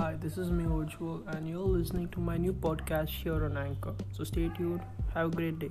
Hi, this is me Ujjwal, and you're listening to my new podcast here on Anchor. So stay tuned. Have a great day.